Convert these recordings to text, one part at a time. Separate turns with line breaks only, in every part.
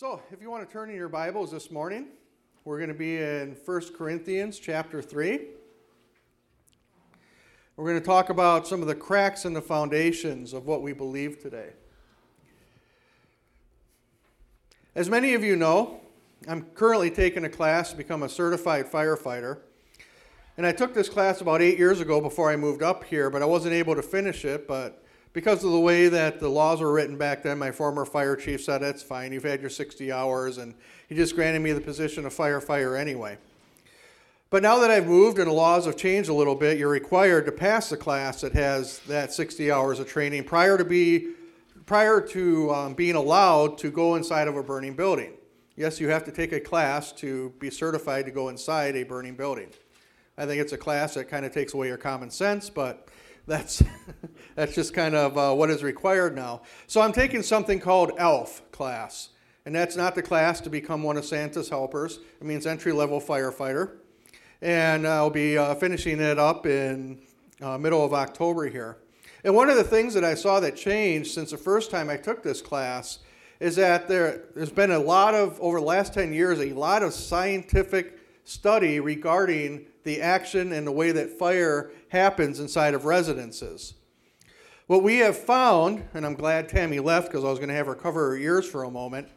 So, if you want to turn in your Bibles this morning, we're going to be in 1 Corinthians chapter 3. We're going to talk about some of the cracks in the foundations of what we believe today. As many of you know, I'm currently taking a class to become a certified firefighter. And I took this class about eight years ago before I moved up here, but I wasn't able to finish it. But because of the way that the laws were written back then, my former fire chief said, That's fine, you've had your 60 hours, and he just granted me the position of firefighter anyway. But now that I've moved and the laws have changed a little bit, you're required to pass the class that has that 60 hours of training prior to be prior to um, being allowed to go inside of a burning building. Yes, you have to take a class to be certified to go inside a burning building. I think it's a class that kind of takes away your common sense, but that's, that's just kind of uh, what is required now. So I'm taking something called ELF class. And that's not the class to become one of Santa's helpers. It means entry level firefighter. And I'll be uh, finishing it up in uh, middle of October here. And one of the things that I saw that changed since the first time I took this class is that there, there's been a lot of, over the last 10 years, a lot of scientific study regarding the action and the way that fire happens inside of residences. What we have found, and I'm glad Tammy left because I was going to have her cover her ears for a moment,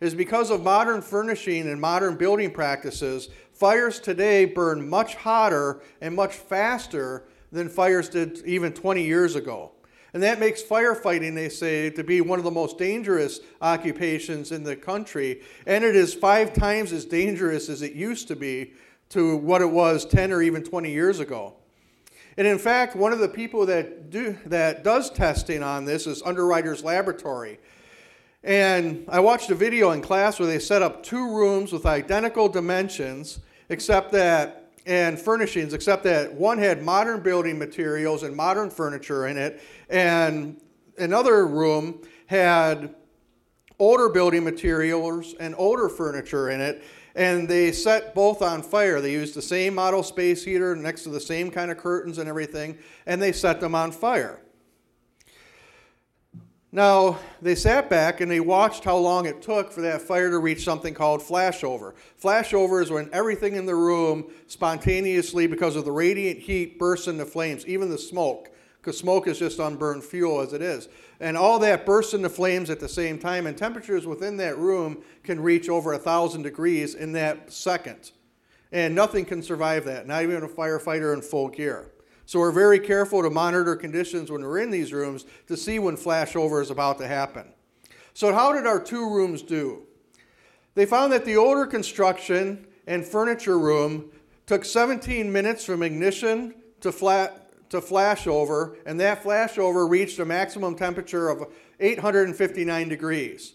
is because of modern furnishing and modern building practices, fires today burn much hotter and much faster than fires did even 20 years ago. And that makes firefighting, they say, to be one of the most dangerous occupations in the country. And it is five times as dangerous as it used to be to what it was 10 or even 20 years ago. And in fact, one of the people that, do, that does testing on this is Underwriters Laboratory. And I watched a video in class where they set up two rooms with identical dimensions, except that, and furnishings, except that one had modern building materials and modern furniture in it, and another room had older building materials and older furniture in it and they set both on fire. They used the same model space heater next to the same kind of curtains and everything, and they set them on fire. Now, they sat back and they watched how long it took for that fire to reach something called flashover. Flashover is when everything in the room spontaneously, because of the radiant heat, bursts into flames, even the smoke because smoke is just unburned fuel as it is. And all that bursts into flames at the same time, and temperatures within that room can reach over a thousand degrees in that second. And nothing can survive that, not even a firefighter in full gear. So we're very careful to monitor conditions when we're in these rooms to see when flashover is about to happen. So, how did our two rooms do? They found that the older construction and furniture room took 17 minutes from ignition to flat to flashover, and that flashover reached a maximum temperature of 859 degrees.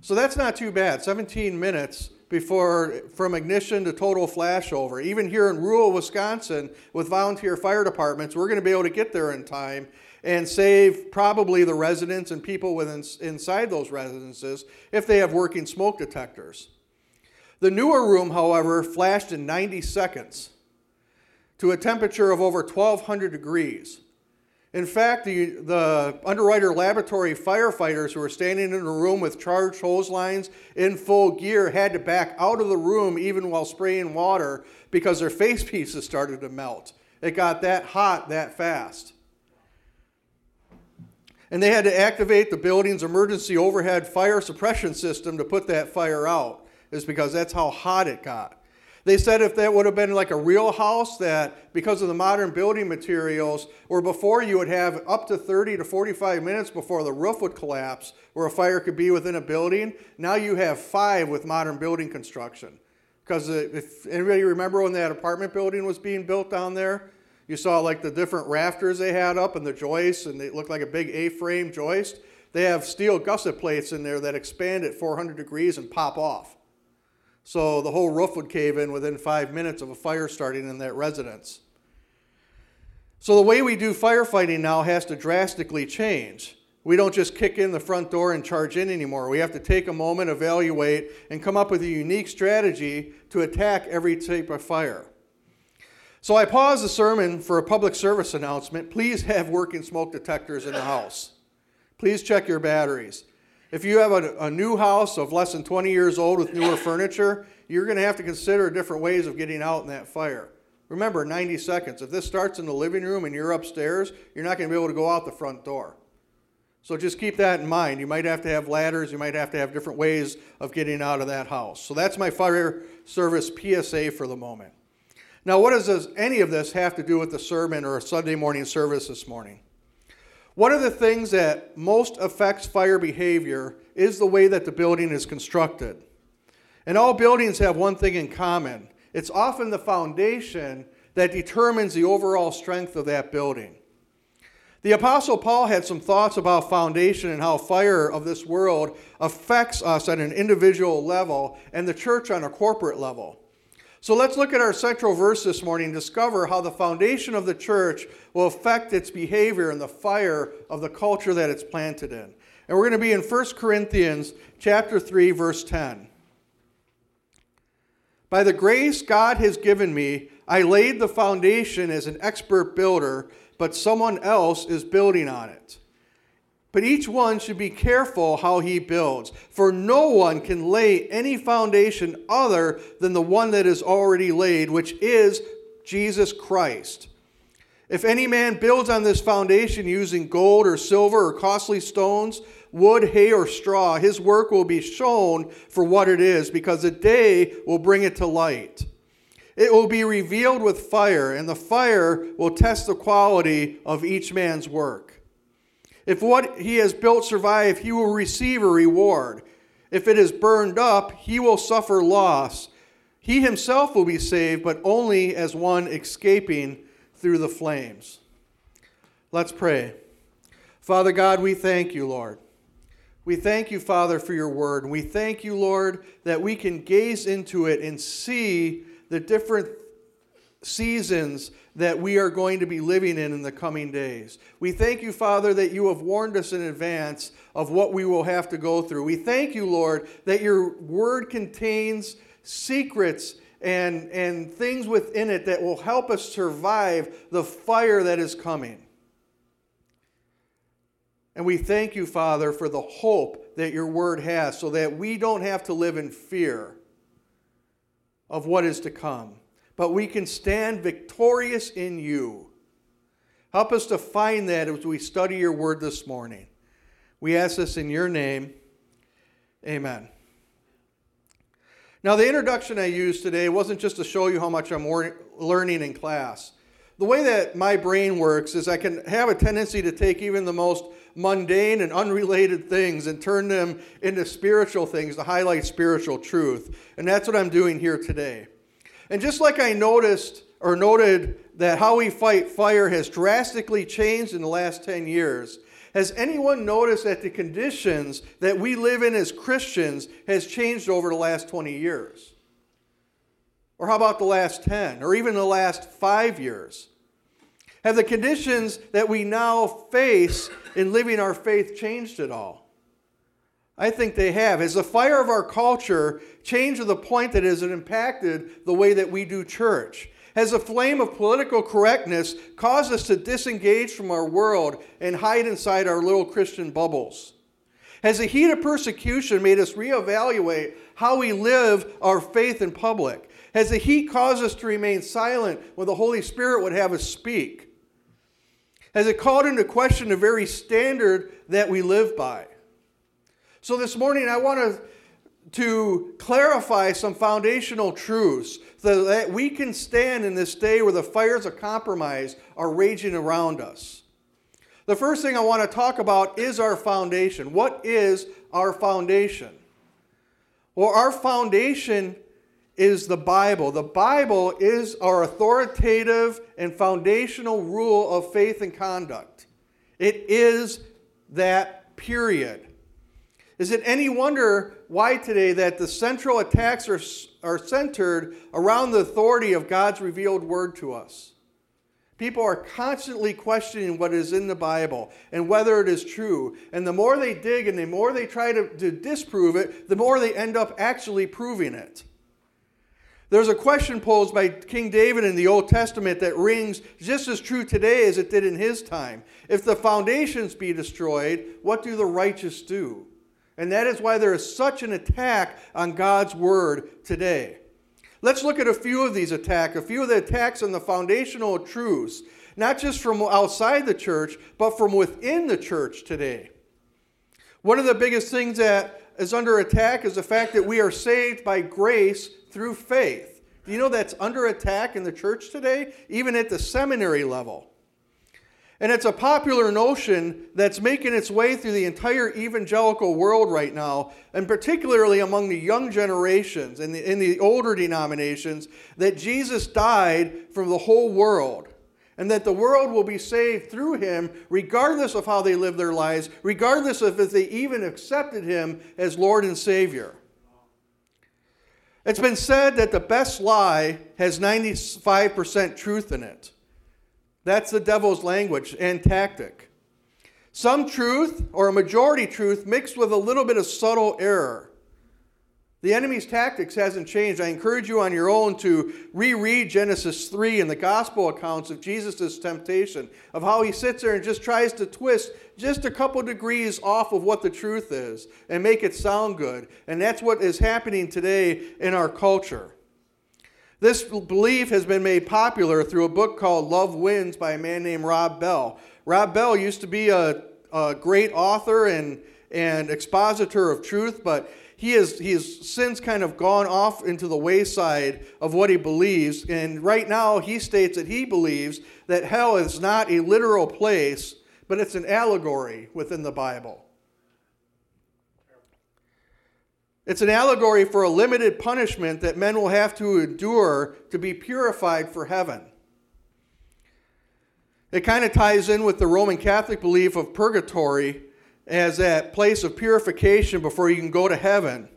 So that's not too bad, 17 minutes before from ignition to total flashover. Even here in rural Wisconsin with volunteer fire departments, we're going to be able to get there in time and save probably the residents and people within, inside those residences if they have working smoke detectors. The newer room, however, flashed in 90 seconds to a temperature of over 1200 degrees. In fact, the, the underwriter laboratory firefighters who were standing in a room with charged hose lines in full gear had to back out of the room even while spraying water because their face pieces started to melt. It got that hot that fast. And they had to activate the building's emergency overhead fire suppression system to put that fire out, is because that's how hot it got. They said if that would have been like a real house, that because of the modern building materials, or before you would have up to 30 to 45 minutes before the roof would collapse, where a fire could be within a building, now you have five with modern building construction. Because if anybody remember when that apartment building was being built down there, you saw like the different rafters they had up and the joists, and they looked like a big A frame joist. They have steel gusset plates in there that expand at 400 degrees and pop off. So the whole roof would cave in within five minutes of a fire starting in that residence. So the way we do firefighting now has to drastically change. We don't just kick in the front door and charge in anymore. We have to take a moment, evaluate, and come up with a unique strategy to attack every type of fire. So I pause the sermon for a public service announcement. Please have working smoke detectors in the house. Please check your batteries. If you have a, a new house of less than 20 years old with newer furniture, you're going to have to consider different ways of getting out in that fire. Remember, 90 seconds. If this starts in the living room and you're upstairs, you're not going to be able to go out the front door. So just keep that in mind. You might have to have ladders, you might have to have different ways of getting out of that house. So that's my fire service PSA for the moment. Now, what does any of this have to do with the sermon or Sunday morning service this morning? One of the things that most affects fire behavior is the way that the building is constructed. And all buildings have one thing in common it's often the foundation that determines the overall strength of that building. The Apostle Paul had some thoughts about foundation and how fire of this world affects us at an individual level and the church on a corporate level. So let's look at our central verse this morning discover how the foundation of the church will affect its behavior and the fire of the culture that it's planted in. And we're going to be in 1 Corinthians chapter 3 verse 10. By the grace God has given me, I laid the foundation as an expert builder, but someone else is building on it. But each one should be careful how he builds, for no one can lay any foundation other than the one that is already laid, which is Jesus Christ. If any man builds on this foundation using gold or silver or costly stones, wood, hay, or straw, his work will be shown for what it is, because the day will bring it to light. It will be revealed with fire, and the fire will test the quality of each man's work. If what he has built survive, he will receive a reward. If it is burned up, he will suffer loss. He himself will be saved, but only as one escaping through the flames. Let's pray. Father God, we thank you, Lord. We thank you, Father, for your word. We thank you, Lord, that we can gaze into it and see the different seasons that we are going to be living in in the coming days. We thank you, Father, that you have warned us in advance of what we will have to go through. We thank you, Lord, that your word contains secrets and, and things within it that will help us survive the fire that is coming. And we thank you, Father, for the hope that your word has so that we don't have to live in fear of what is to come, but we can stand victorious in you. Help us to find that as we study your word this morning. We ask this in your name. Amen. Now, the introduction I used today wasn't just to show you how much I'm learning in class. The way that my brain works is I can have a tendency to take even the most mundane and unrelated things and turn them into spiritual things to highlight spiritual truth. And that's what I'm doing here today. And just like I noticed or noted that how we fight fire has drastically changed in the last 10 years, has anyone noticed that the conditions that we live in as Christians has changed over the last 20 years? Or how about the last 10 or even the last 5 years? Have the conditions that we now face in living our faith changed at all? I think they have. Has the fire of our culture changed to the point that it has impacted the way that we do church? Has the flame of political correctness caused us to disengage from our world and hide inside our little Christian bubbles? Has the heat of persecution made us reevaluate how we live our faith in public? Has the heat caused us to remain silent when the Holy Spirit would have us speak? Has it called into question the very standard that we live by? So this morning, I want to, to clarify some foundational truths so that we can stand in this day where the fires of compromise are raging around us. The first thing I want to talk about is our foundation. What is our foundation? Well, our foundation is the Bible. The Bible is our authoritative and foundational rule of faith and conduct. It is that period. Is it any wonder why today that the central attacks are, are centered around the authority of God's revealed word to us? People are constantly questioning what is in the Bible and whether it is true. And the more they dig and the more they try to, to disprove it, the more they end up actually proving it. There's a question posed by King David in the Old Testament that rings just as true today as it did in his time. If the foundations be destroyed, what do the righteous do? And that is why there is such an attack on God's word today. Let's look at a few of these attacks, a few of the attacks on the foundational truths, not just from outside the church, but from within the church today. One of the biggest things that is under attack is the fact that we are saved by grace through faith. Do you know that's under attack in the church today, even at the seminary level? And it's a popular notion that's making its way through the entire evangelical world right now, and particularly among the young generations and in, in the older denominations, that Jesus died for the whole world. And that the world will be saved through him, regardless of how they live their lives, regardless of if they even accepted him as Lord and Savior. It's been said that the best lie has 95% truth in it. That's the devil's language and tactic. Some truth or a majority truth mixed with a little bit of subtle error. The enemy's tactics hasn't changed. I encourage you on your own to reread Genesis 3 and the gospel accounts of Jesus' temptation, of how he sits there and just tries to twist just a couple degrees off of what the truth is and make it sound good. And that's what is happening today in our culture. This belief has been made popular through a book called Love Wins by a man named Rob Bell. Rob Bell used to be a, a great author and, and expositor of truth, but he has, he has since kind of gone off into the wayside of what he believes. And right now, he states that he believes that hell is not a literal place, but it's an allegory within the Bible. It's an allegory for a limited punishment that men will have to endure to be purified for heaven. It kind of ties in with the Roman Catholic belief of purgatory as that place of purification before you can go to heaven.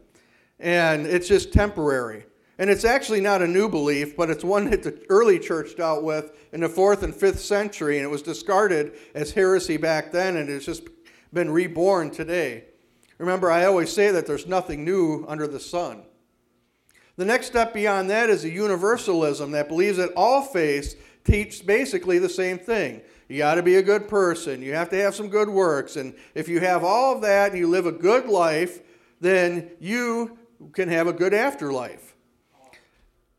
And it's just temporary. And it's actually not a new belief, but it's one that the early church dealt with in the fourth and fifth century, and it was discarded as heresy back then, and it's just been reborn today. Remember, I always say that there's nothing new under the sun. The next step beyond that is a universalism that believes that all faiths teach basically the same thing. You got to be a good person. You have to have some good works. And if you have all of that and you live a good life, then you can have a good afterlife.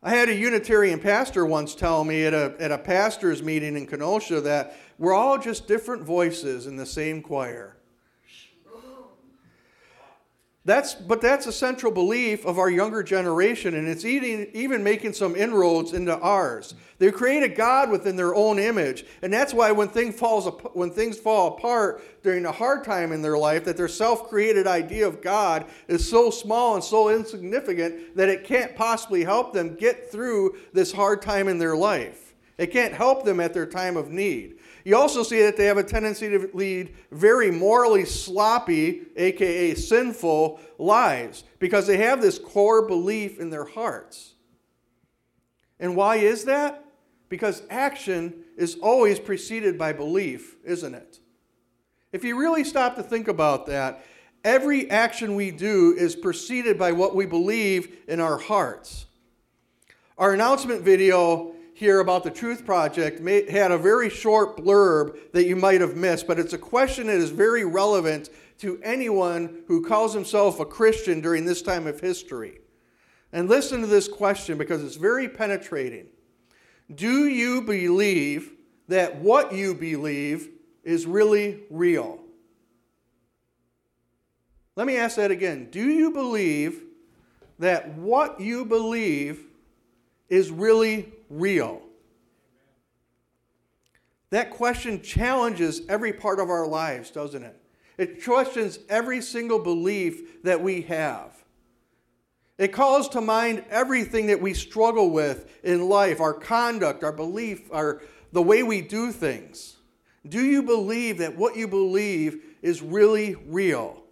I had a Unitarian pastor once tell me at a, at a pastor's meeting in Kenosha that we're all just different voices in the same choir. That's, but that's a central belief of our younger generation, and it's even, even making some inroads into ours. They create a God within their own image, and that's why when, thing falls, when things fall apart during a hard time in their life, that their self created idea of God is so small and so insignificant that it can't possibly help them get through this hard time in their life. It can't help them at their time of need. You also see that they have a tendency to lead very morally sloppy, aka sinful, lives because they have this core belief in their hearts. And why is that? Because action is always preceded by belief, isn't it? If you really stop to think about that, every action we do is preceded by what we believe in our hearts. Our announcement video here about the Truth Project may, had a very short blurb that you might have missed, but it's a question that is very relevant to anyone who calls himself a Christian during this time of history. And listen to this question because it's very penetrating. Do you believe that what you believe is really real? Let me ask that again. Do you believe that what you believe is really real? That question challenges every part of our lives, doesn't it? It questions every single belief that we have. It calls to mind everything that we struggle with in life, our conduct, our belief, our, the way we do things. Do you believe that what you believe is really real?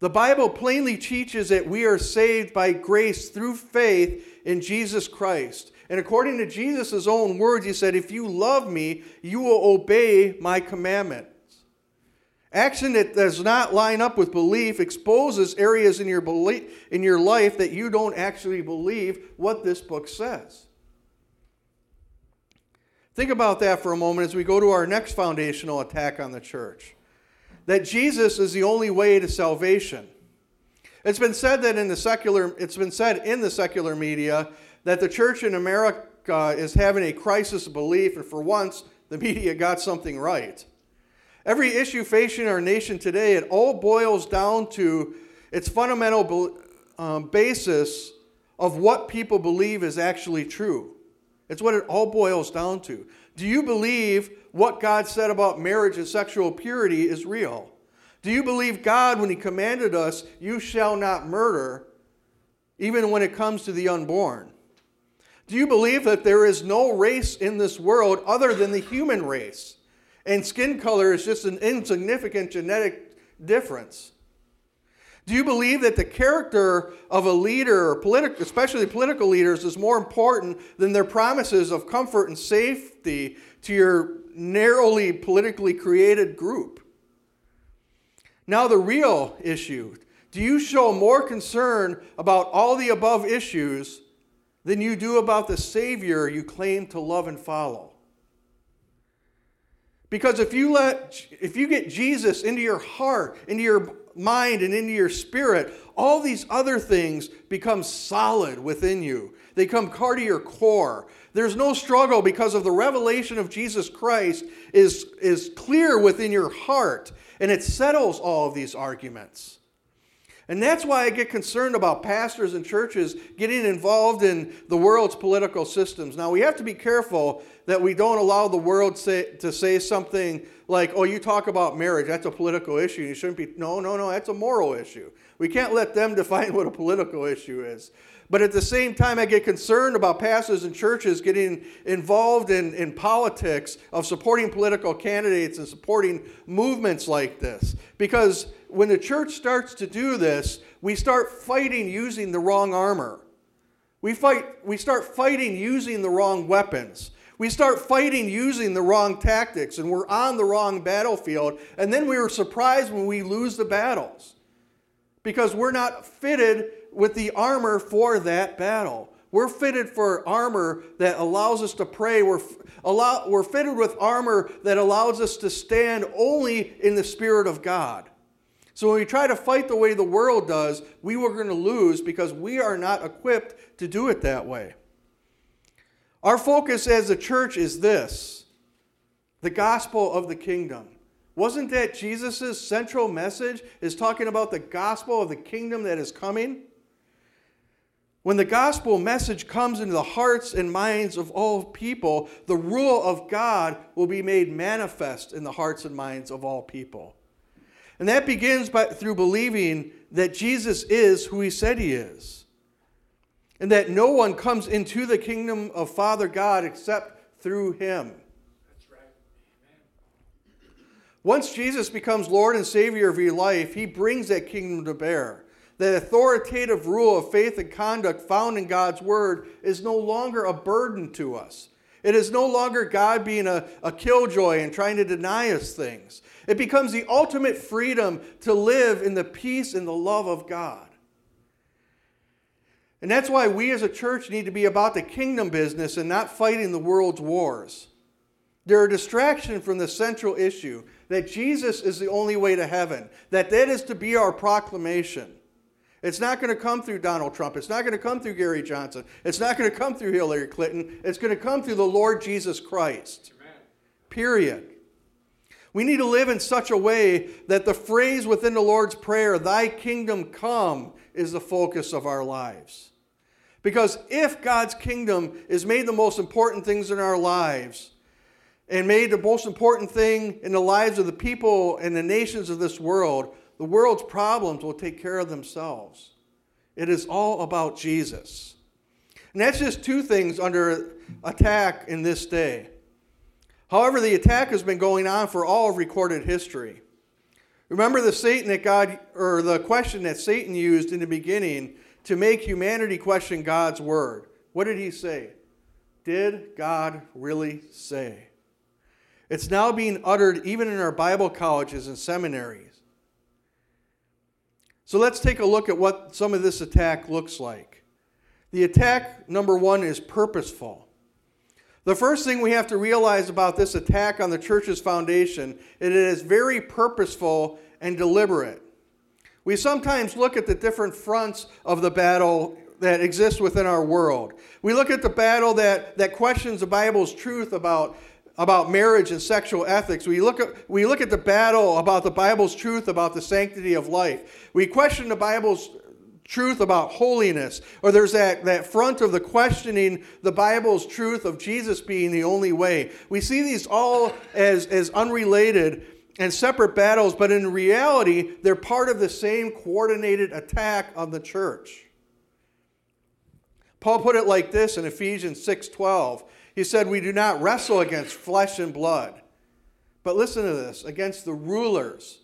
The Bible plainly teaches that we are saved by grace through faith in Jesus Christ. And according to Jesus' own words, he said, If you love me, you will obey my commandments. Action that does not line up with belief exposes areas in your, belief, in your life that you don't actually believe what this book says. Think about that for a moment as we go to our next foundational attack on the church. that Jesus is the only way to salvation. It's been said that in the secular it's been said in the secular media that the church in America is having a crisis of belief and for once the media got something right. Every issue facing our nation today it all boils down to its fundamental um, basis of what people believe is actually true. It's what it all boils down to. Do you believe what God said about marriage and sexual purity is real? Do you believe God when He commanded us, you shall not murder, even when it comes to the unborn? Do you believe that there is no race in this world other than the human race? And skin color is just an insignificant genetic difference. Do you believe that the character of a leader, politi- especially political leaders, is more important than their promises of comfort and safety to your narrowly politically created group? Now, the real issue do you show more concern about all the above issues than you do about the Savior you claim to love and follow? Because if you let if you get Jesus into your heart, into your mind and into your spirit, all these other things become solid within you. They come part of your core. There's no struggle because of the revelation of Jesus Christ is, is clear within your heart, and it settles all of these arguments. And that's why I get concerned about pastors and churches getting involved in the world's political systems. Now, we have to be careful that we don't allow the world say, to say something like, oh, you talk about marriage, that's a political issue. You shouldn't be. No, no, no, that's a moral issue. We can't let them define what a political issue is. But at the same time, I get concerned about pastors and churches getting involved in, in politics of supporting political candidates and supporting movements like this. Because when the church starts to do this, we start fighting using the wrong armor. We, fight, we start fighting using the wrong weapons. We start fighting using the wrong tactics, and we're on the wrong battlefield. And then we are surprised when we lose the battles because we're not fitted with the armor for that battle. We're fitted for armor that allows us to pray. We're, allow, we're fitted with armor that allows us to stand only in the Spirit of God. So when we try to fight the way the world does, we were going to lose because we are not equipped to do it that way. Our focus as a church is this the gospel of the kingdom. Wasn't that Jesus' central message? Is talking about the gospel of the kingdom that is coming? When the gospel message comes into the hearts and minds of all people, the rule of God will be made manifest in the hearts and minds of all people. And that begins by, through believing that Jesus is who he said he is and that no one comes into the kingdom of Father God except through him. Once Jesus becomes Lord and Savior of your life, he brings that kingdom to bear. That authoritative rule of faith and conduct found in God's word is no longer a burden to us. It is no longer God being a, a killjoy and trying to deny us things. It becomes the ultimate freedom to live in the peace and the love of God. And that's why we as a church need to be about the kingdom business and not fighting the world's wars. They're a distraction from the central issue that Jesus is the only way to heaven, that that is to be our proclamation. It's not going to come through Donald Trump. It's not going to come through Gary Johnson. It's not going to come through Hillary Clinton. It's going to come through the Lord Jesus Christ. Amen. Period. We need to live in such a way that the phrase within the Lord's Prayer, Thy kingdom come, is the focus of our lives. Because if God's kingdom is made the most important things in our lives, and made the most important thing in the lives of the people and the nations of this world, the world's problems will take care of themselves. It is all about Jesus. And that's just two things under attack in this day. However, the attack has been going on for all of recorded history. Remember the Satan that God or the question that Satan used in the beginning to make humanity question God's word. What did he say? Did God really say? It's now being uttered even in our Bible colleges and seminaries. So let's take a look at what some of this attack looks like. The attack, number one, is purposeful. The first thing we have to realize about this attack on the church's foundation is it is very purposeful and deliberate. We sometimes look at the different fronts of the battle that exists within our world. We look at the battle that, that questions the Bible's truth about, about marriage and sexual ethics. We look, at, we look at the battle about the Bible's truth about the sanctity of life. We question the Bible's truth about holiness. Or there's that, that front of the questioning the Bible's truth of Jesus being the only way. We see these all as, as unrelated and separate battles, but in reality, they're part of the same coordinated attack on the church. Paul put it like this in Ephesians 6:12. He said, "We do not wrestle against flesh and blood, but listen to this, against the rulers,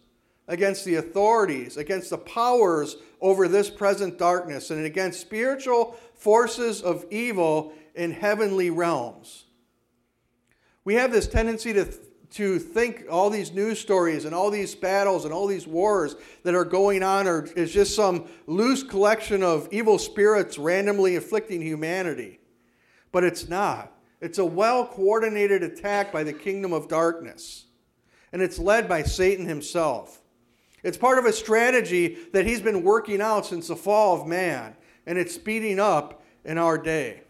against the authorities, against the powers over this present darkness, and against spiritual forces of evil in heavenly realms." We have this tendency to to think all these news stories and all these battles and all these wars that are going on are, is just some loose collection of evil spirits randomly afflicting humanity. But it's not. It's a well coordinated attack by the kingdom of darkness, and it's led by Satan himself. It's part of a strategy that he's been working out since the fall of man, and it's speeding up in our day.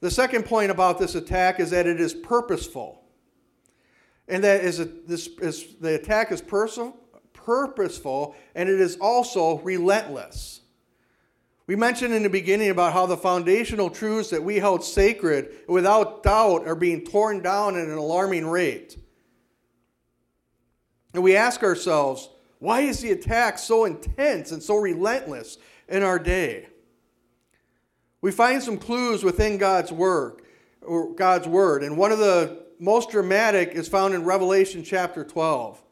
The second point about this attack is that it is purposeful. And that is a, this is, the attack is perso- purposeful and it is also relentless. We mentioned in the beginning about how the foundational truths that we held sacred, without doubt, are being torn down at an alarming rate. And we ask ourselves, why is the attack so intense and so relentless in our day? We find some clues within God's word, or God's word, and one of the most dramatic is found in Revelation chapter 12.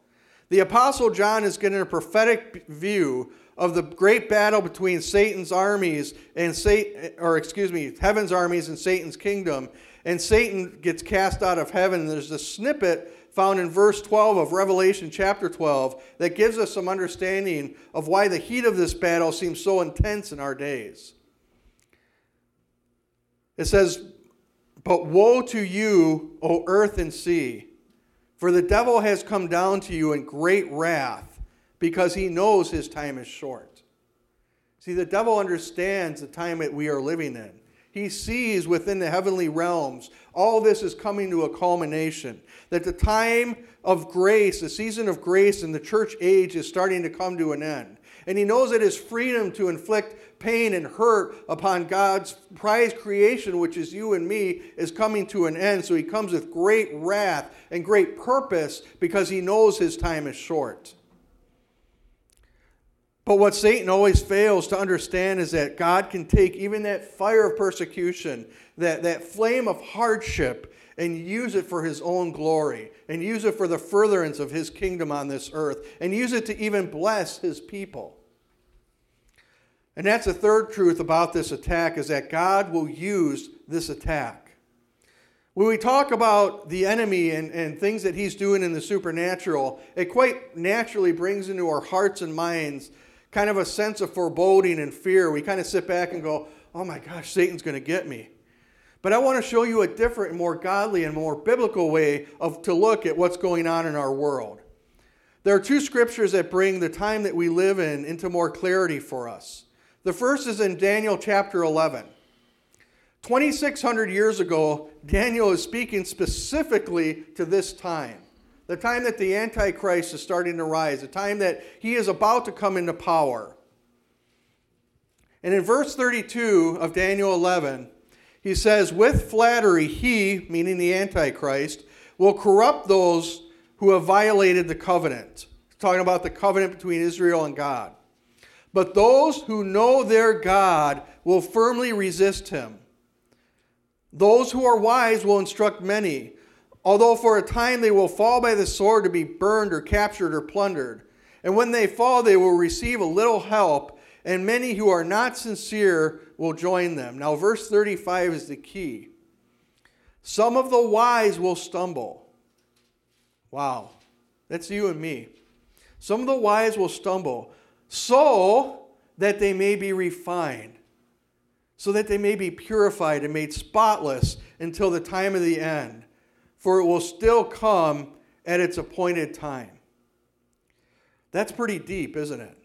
The apostle John is getting a prophetic view of the great battle between Satan's armies and Satan, or excuse me, heaven's armies and Satan's kingdom. And Satan gets cast out of heaven. There's a snippet found in verse 12 of Revelation chapter 12 that gives us some understanding of why the heat of this battle seems so intense in our days. It says, But woe to you, O earth and sea, for the devil has come down to you in great wrath, because he knows his time is short. See, the devil understands the time that we are living in. He sees within the heavenly realms all this is coming to a culmination. That the time of grace, the season of grace in the church age is starting to come to an end. And he knows that his freedom to inflict pain and hurt upon God's prized creation, which is you and me, is coming to an end. So he comes with great wrath and great purpose because he knows his time is short. But what Satan always fails to understand is that God can take even that fire of persecution, that, that flame of hardship, and use it for his own glory, and use it for the furtherance of his kingdom on this earth, and use it to even bless his people. And that's the third truth about this attack is that God will use this attack. When we talk about the enemy and, and things that he's doing in the supernatural, it quite naturally brings into our hearts and minds kind of a sense of foreboding and fear. We kind of sit back and go, oh my gosh, Satan's going to get me. But I want to show you a different, more godly, and more biblical way of, to look at what's going on in our world. There are two scriptures that bring the time that we live in into more clarity for us. The first is in Daniel chapter 11. 2,600 years ago, Daniel is speaking specifically to this time. The time that the Antichrist is starting to rise, the time that he is about to come into power. And in verse 32 of Daniel 11, he says, With flattery, he, meaning the Antichrist, will corrupt those who have violated the covenant. He's talking about the covenant between Israel and God. But those who know their God will firmly resist him. Those who are wise will instruct many, although for a time they will fall by the sword to be burned or captured or plundered. And when they fall, they will receive a little help, and many who are not sincere will join them. Now, verse 35 is the key. Some of the wise will stumble. Wow, that's you and me. Some of the wise will stumble so that they may be refined, so that they may be purified and made spotless until the time of the end. For it will still come at its appointed time. That's pretty deep, isn't it?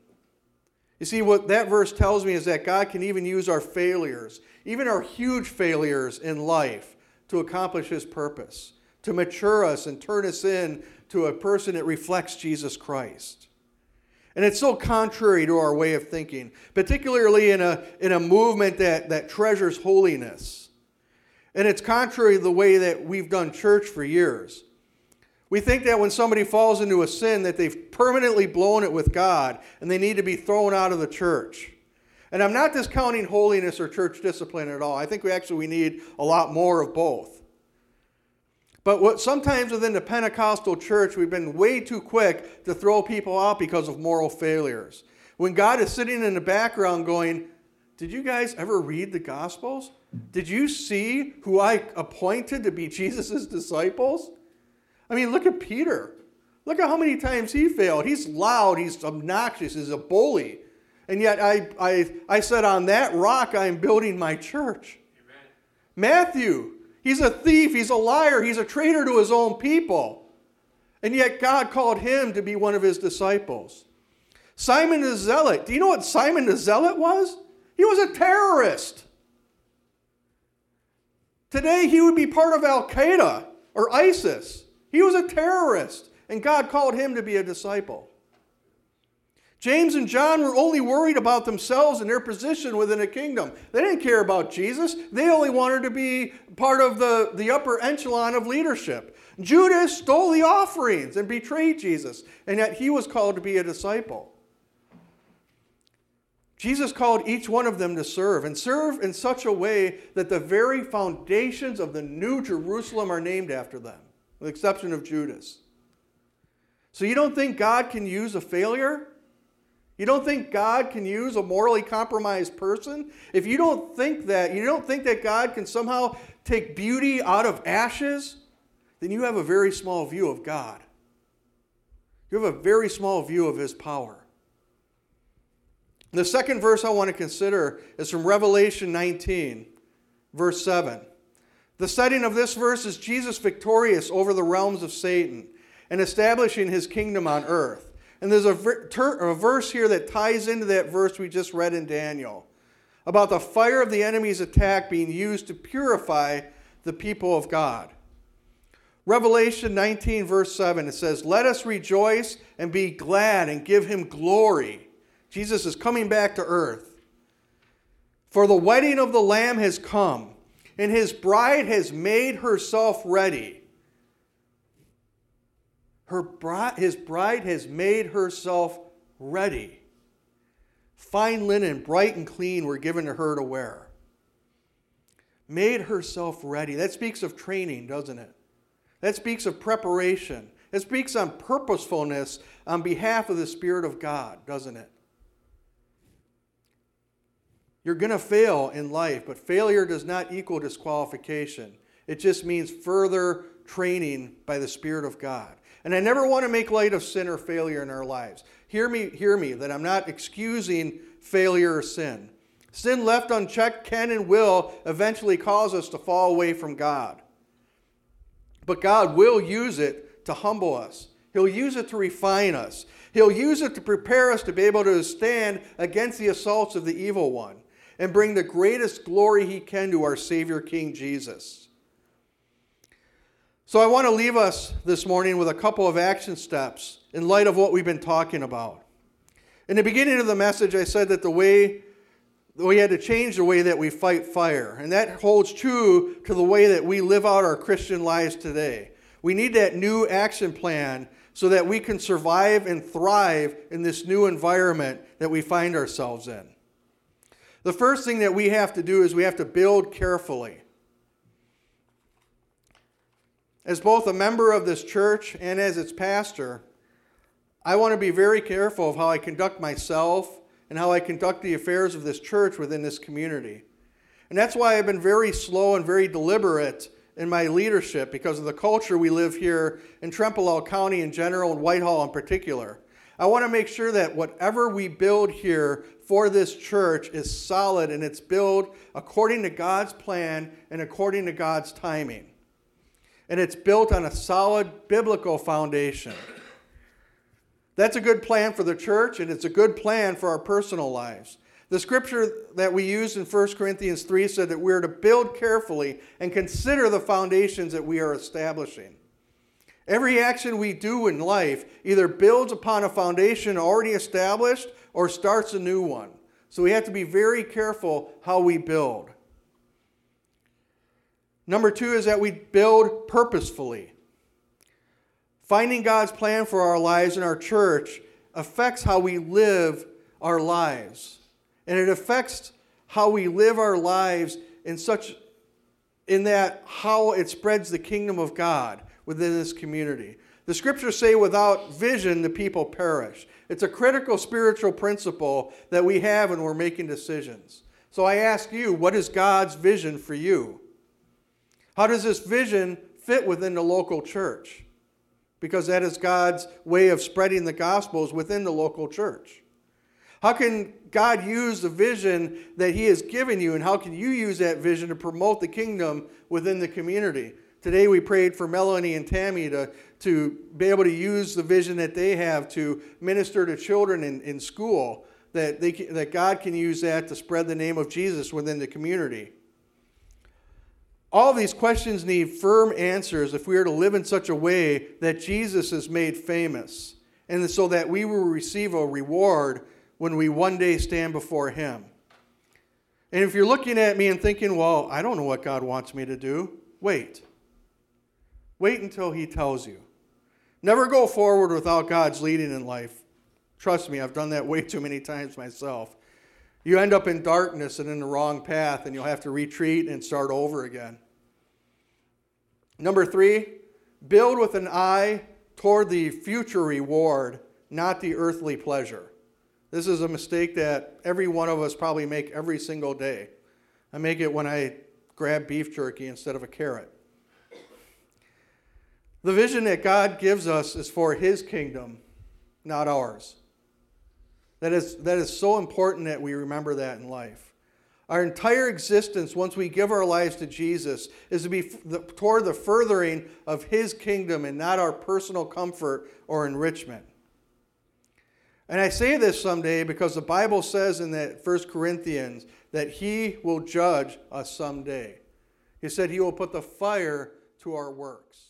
You see, what that verse tells me is that God can even use our failures, even our huge failures in life, to accomplish His purpose, to mature us and turn us in to a person that reflects Jesus Christ. And it's so contrary to our way of thinking, particularly in a, in a movement that, that treasures holiness. And it's contrary to the way that we've done church for years. We think that when somebody falls into a sin that they've permanently blown it with God and they need to be thrown out of the church. And I'm not discounting holiness or church discipline at all. I think we actually we need a lot more of both. But what sometimes within the Pentecostal church we've been way too quick to throw people out because of moral failures. When God is sitting in the background going, "Did you guys ever read the gospels? Did you see who I appointed to be Jesus' disciples?" I mean, look at Peter. Look at how many times he failed. He's loud, he's obnoxious, he's a bully. And yet I, I, I said, On that rock I am building my church. Amen. Matthew, he's a thief, he's a liar, he's a traitor to his own people. And yet God called him to be one of his disciples. Simon the Zealot. Do you know what Simon the Zealot was? He was a terrorist. Today he would be part of Al Qaeda or ISIS. He was a terrorist, and God called him to be a disciple. James and John were only worried about themselves and their position within a kingdom. They didn't care about Jesus. They only wanted to be part of the, the upper echelon of leadership. Judas stole the offerings and betrayed Jesus, and yet he was called to be a disciple. Jesus called each one of them to serve, and serve in such a way that the very foundations of the New Jerusalem are named after them with the exception of Judas. So you don't think God can use a failure? You don't think God can use a morally compromised person? If you don't think that, you don't think that God can somehow take beauty out of ashes, then you have a very small view of God. You have a very small view of his power. The second verse I want to consider is from Revelation 19, verse 7. The setting of this verse is Jesus victorious over the realms of Satan and establishing his kingdom on earth. And there's a, ver- a, verse here that ties into that verse we just read in Daniel about the fire of the enemy's attack being used to purify the people of God. Revelation 19, verse 7, it says, Let us rejoice and be glad and give him glory. Jesus is coming back to earth. For the wedding of the Lamb has come and his bride has made herself ready. Her bride, his bride has made herself ready. Fine linen, bright and clean, were given to her to wear. Made herself ready. That speaks of training, doesn't it? That speaks of preparation. It speaks on purposefulness on behalf of the Spirit of God, doesn't it? You're going to fail in life, but failure does not equal disqualification. It just means further training by the Spirit of God. And I never want to make light of sin or failure in our lives. Hear me, hear me, that I'm not excusing failure or sin. Sin left unchecked can and will eventually cause us to fall away from God. But God will use it to humble us. He'll use it to refine us. He'll use it to prepare us to be able to stand against the assaults of the evil one and bring the greatest glory he can to our Savior King Jesus. So I want to leave us this morning with a couple of action steps in light of what we've been talking about. In the beginning of the message, I said that the way we had to change the way that we fight fire, and that holds true to the way that we live out our Christian lives today. We need that new action plan so that we can survive and thrive in this new environment that we find ourselves in. The first thing that we have to do is we have to build carefully. As both a member of this church and as its pastor, I want to be very careful of how I conduct myself and how I conduct the affairs of this church within this community. And that's why I've been very slow and very deliberate in my leadership because of the culture we live here in Trempealeau County in general and Whitehall in particular. I want to make sure that whatever we build here for this church is solid and it's built according to God's plan and according to God's timing. and it's built on a solid biblical foundation. That's a good plan for the church, and it's a good plan for our personal lives. The scripture that we used in 1 Corinthians 3 said that we're to build carefully and consider the foundations that we are establishing. Every action we do in life either builds upon a foundation already established or starts a new one. So we have to be very careful how we build. Number two is that we build purposefully. Finding God's plan for our lives in our church affects how we live our lives. And it affects how we live our lives in such in that how it spreads the kingdom of God within this community. The scriptures say without vision the people perish. It's a critical spiritual principle that we have when we're making decisions. So I ask you, what is God's vision for you? How does this vision fit within the local church? Because that is God's way of spreading the gospels within the local church. How can God use the vision that He has given you, and how can you use that vision to promote the kingdom within the community? Today we prayed for Melanie and Tammy to, to be able to use the vision that they have to minister to children in, in school, that, they, that God can use that to spread the name of Jesus within the community. All these questions need firm answers if we are to live in such a way that Jesus is made famous, and so that we will receive a reward when we one day stand before Him. And if you're looking at me and thinking, well, I don't know what God wants me to do, wait. Wait until He tells you. Never go forward without God's leading in life. Trust me, I've done that way too many times myself you end up in darkness and in the wrong path, and you'll have to retreat and start over again. Number three, build with an eye toward the future reward, not the earthly pleasure. This is a mistake that every one of us probably make every single day. I make it when I grab beef jerky instead of a carrot. The vision that God gives us is for His kingdom, not ours. That is, that is so important that we remember that in life. Our entire existence, once we give our lives to Jesus, is to be toward the furthering of His kingdom and not our personal comfort or enrichment. And I say this someday because the Bible says in that 1 Corinthians that He will judge us someday. He said He will put the fire to our works.